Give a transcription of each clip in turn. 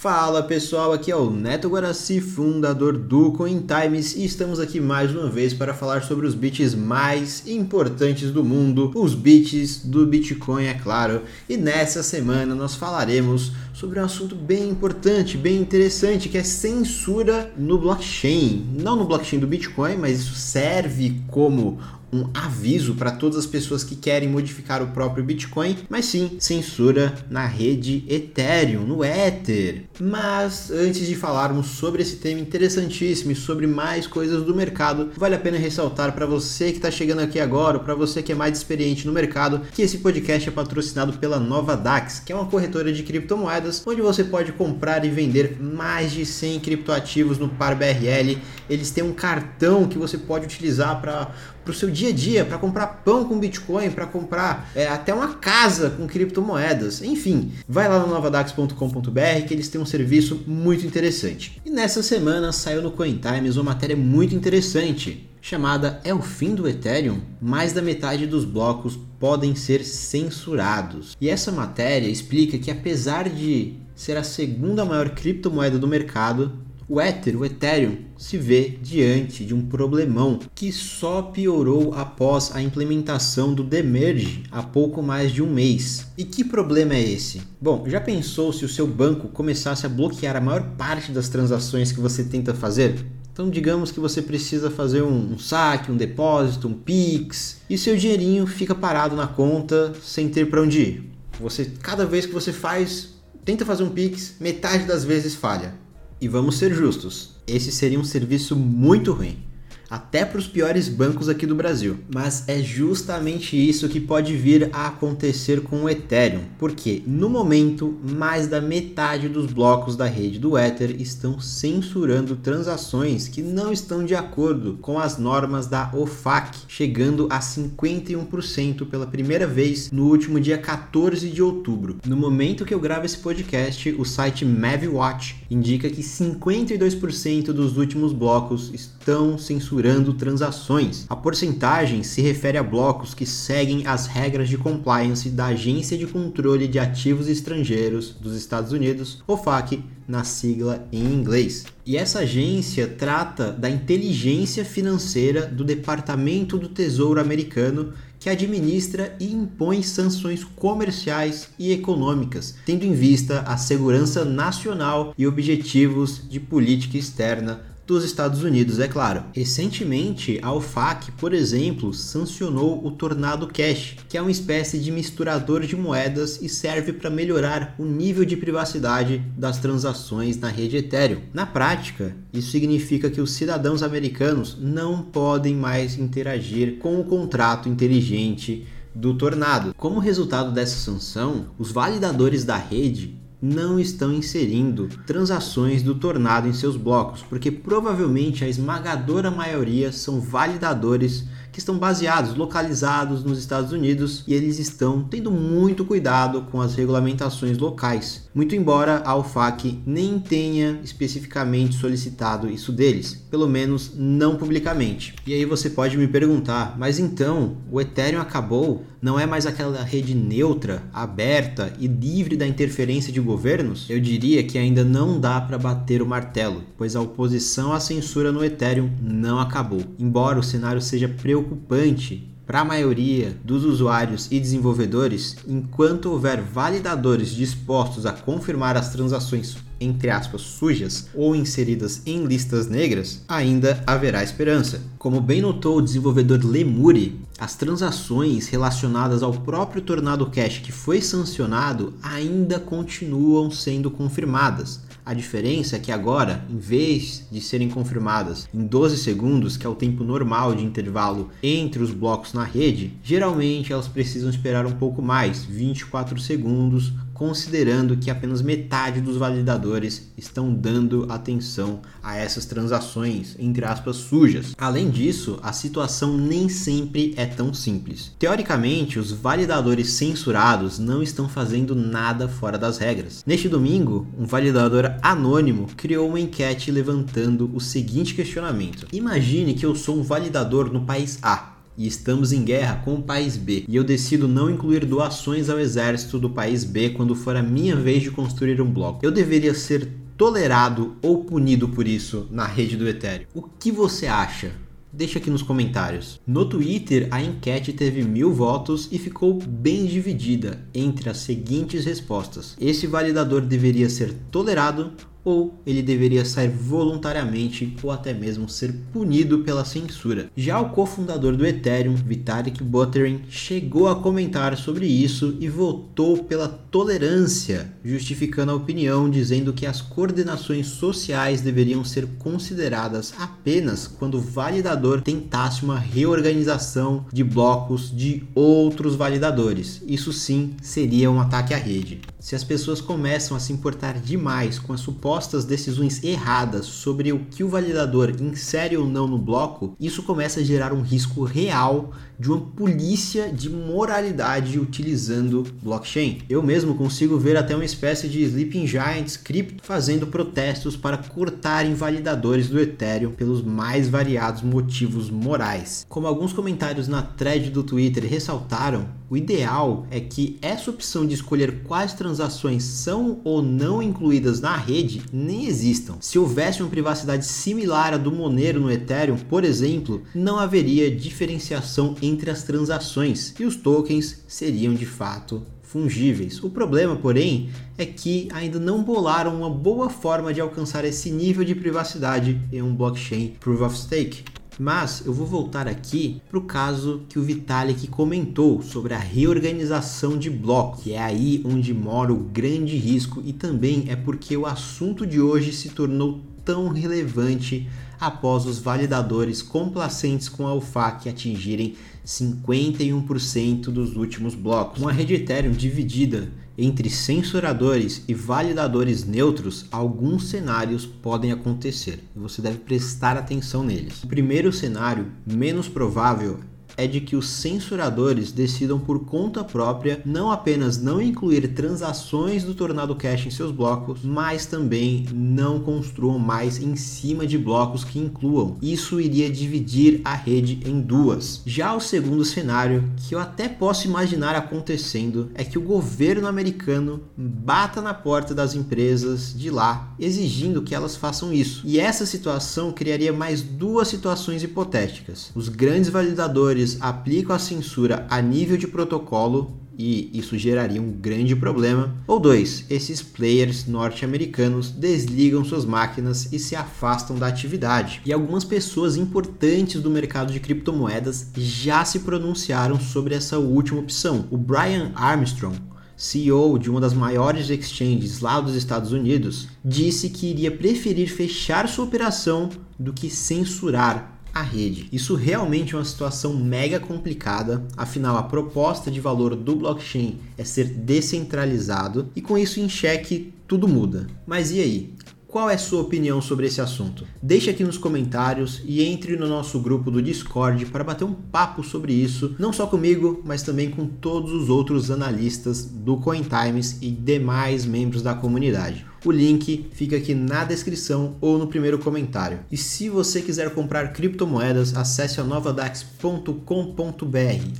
Fala pessoal, aqui é o Neto Guaraci, fundador do Coin Times, e estamos aqui mais uma vez para falar sobre os bits mais importantes do mundo, os bits do Bitcoin, é claro. E nessa semana nós falaremos sobre um assunto bem importante, bem interessante, que é censura no blockchain. Não no blockchain do Bitcoin, mas isso serve como um aviso para todas as pessoas que querem modificar o próprio Bitcoin, mas sim censura na rede Ethereum, no Ether. Mas antes de falarmos sobre esse tema interessantíssimo e sobre mais coisas do mercado, vale a pena ressaltar para você que está chegando aqui agora, para você que é mais experiente no mercado, que esse podcast é patrocinado pela Nova Dax, que é uma corretora de criptomoedas, onde você pode comprar e vender mais de 100 criptoativos no par BRL. Eles têm um cartão que você pode utilizar para para o seu dia a dia, para comprar pão com Bitcoin, para comprar é, até uma casa com criptomoedas. Enfim, vai lá no novadax.com.br que eles têm um serviço muito interessante. E nessa semana saiu no CoinTimes uma matéria muito interessante chamada É o fim do Ethereum? Mais da metade dos blocos podem ser censurados. E essa matéria explica que apesar de ser a segunda maior criptomoeda do mercado, o Ether, o Ethereum, se vê diante de um problemão que só piorou após a implementação do Demerge há pouco mais de um mês. E que problema é esse? Bom, já pensou se o seu banco começasse a bloquear a maior parte das transações que você tenta fazer? Então, digamos que você precisa fazer um, um, saque, um depósito, um Pix, e seu dinheirinho fica parado na conta sem ter para onde ir. Você, cada vez que você faz, tenta fazer um Pix, metade das vezes falha. E vamos ser justos, esse seria um serviço muito ruim até para os piores bancos aqui do Brasil. Mas é justamente isso que pode vir a acontecer com o Ethereum, porque no momento mais da metade dos blocos da rede do Ether estão censurando transações que não estão de acordo com as normas da OFAC, chegando a 51% pela primeira vez no último dia 14 de outubro. No momento que eu gravo esse podcast, o site MavWatch indica que 52% dos últimos blocos estão censurados capturando transações. A porcentagem se refere a blocos que seguem as regras de compliance da Agência de Controle de Ativos Estrangeiros dos Estados Unidos, OFAC, na sigla em inglês. E essa agência trata da inteligência financeira do Departamento do Tesouro americano que administra e impõe sanções comerciais e econômicas, tendo em vista a segurança nacional e objetivos de política externa dos Estados Unidos, é claro. Recentemente, a OFAC, por exemplo, sancionou o Tornado Cash, que é uma espécie de misturador de moedas e serve para melhorar o nível de privacidade das transações na rede Ethereum. Na prática, isso significa que os cidadãos americanos não podem mais interagir com o contrato inteligente do Tornado. Como resultado dessa sanção, os validadores da rede não estão inserindo transações do Tornado em seus blocos, porque provavelmente a esmagadora maioria são validadores que estão baseados, localizados nos Estados Unidos e eles estão tendo muito cuidado com as regulamentações locais. Muito embora a UFAC nem tenha especificamente solicitado isso deles, pelo menos não publicamente. E aí você pode me perguntar, mas então o Ethereum acabou? Não é mais aquela rede neutra, aberta e livre da interferência de governos? Eu diria que ainda não dá para bater o martelo, pois a oposição à censura no Ethereum não acabou. Embora o cenário seja preocupante para a maioria dos usuários e desenvolvedores, enquanto houver validadores dispostos a confirmar as transações entre aspas sujas ou inseridas em listas negras, ainda haverá esperança. Como bem notou o desenvolvedor Lemuri, as transações relacionadas ao próprio Tornado Cash que foi sancionado ainda continuam sendo confirmadas a diferença é que agora, em vez de serem confirmadas em 12 segundos, que é o tempo normal de intervalo entre os blocos na rede, geralmente elas precisam esperar um pouco mais, 24 segundos, considerando que apenas metade dos validadores estão dando atenção a essas transações, entre aspas, sujas. Além disso, a situação nem sempre é tão simples. Teoricamente, os validadores censurados não estão fazendo nada fora das regras. Neste domingo, um validador anônimo criou uma enquete levantando o seguinte questionamento: Imagine que eu sou um validador no país A e estamos em guerra com o país B, e eu decido não incluir doações ao exército do país B quando for a minha vez de construir um bloco, eu deveria ser tolerado ou punido por isso na rede do Ethereum? O que você acha? Deixa aqui nos comentários. No Twitter, a enquete teve mil votos e ficou bem dividida entre as seguintes respostas: esse validador deveria ser tolerado ou ele deveria sair voluntariamente ou até mesmo ser punido pela censura. Já o cofundador do Ethereum, Vitalik Buterin, chegou a comentar sobre isso e votou pela tolerância, justificando a opinião dizendo que as coordenações sociais deveriam ser consideradas apenas quando o validador tentasse uma reorganização de blocos de outros validadores. Isso sim seria um ataque à rede. Se as pessoas começam a se importar demais com a suposta supostas decisões erradas sobre o que o validador insere ou não no bloco, isso começa a gerar um risco real de uma polícia de moralidade utilizando blockchain. Eu mesmo consigo ver até uma espécie de Sleeping Giants cripto fazendo protestos para cortar invalidadores do Ethereum pelos mais variados motivos morais. Como alguns comentários na thread do Twitter ressaltaram, o ideal é que essa opção de escolher quais transações são ou não incluídas na rede nem existam. Se houvesse uma privacidade similar à do Monero no Ethereum, por exemplo, não haveria diferenciação entre as transações e os tokens seriam de fato fungíveis. O problema, porém, é que ainda não bolaram uma boa forma de alcançar esse nível de privacidade em um blockchain Proof of Stake. Mas eu vou voltar aqui para o caso que o Vitalik comentou sobre a reorganização de blocos, que é aí onde mora o grande risco e também é porque o assunto de hoje se tornou tão relevante após os validadores complacentes com a UFAC atingirem 51% dos últimos blocos. Uma rede Ethereum dividida entre censuradores e validadores neutros, alguns cenários podem acontecer você deve prestar atenção neles. O primeiro cenário, menos provável, é de que os censuradores decidam por conta própria não apenas não incluir transações do Tornado Cash em seus blocos, mas também não construam mais em cima de blocos que incluam. Isso iria dividir a rede em duas. Já o segundo cenário, que eu até posso imaginar acontecendo, é que o governo americano bata na porta das empresas de lá, exigindo que elas façam isso. E essa situação criaria mais duas situações hipotéticas. Os grandes validadores eles aplicam a censura a nível de protocolo e isso geraria um grande problema. Ou dois, esses players norte-americanos desligam suas máquinas e se afastam da atividade. E algumas pessoas importantes do mercado de criptomoedas já se pronunciaram sobre essa última opção. O Brian Armstrong, CEO de uma das maiores exchanges lá dos Estados Unidos, disse que iria preferir fechar sua operação do que censurar a rede. Isso realmente é uma situação mega complicada, afinal a proposta de valor do blockchain é ser descentralizado e com isso em xeque tudo muda. Mas e aí? Qual é sua opinião sobre esse assunto? Deixe aqui nos comentários e entre no nosso grupo do Discord para bater um papo sobre isso, não só comigo, mas também com todos os outros analistas do CoinTimes e demais membros da comunidade. O link fica aqui na descrição ou no primeiro comentário. E se você quiser comprar criptomoedas, acesse a novadax.com.br,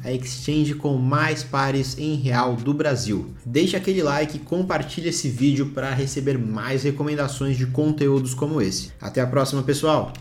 a exchange com mais pares em real do Brasil. Deixe aquele like e compartilhe esse vídeo para receber mais recomendações de conteúdos como esse. Até a próxima, pessoal!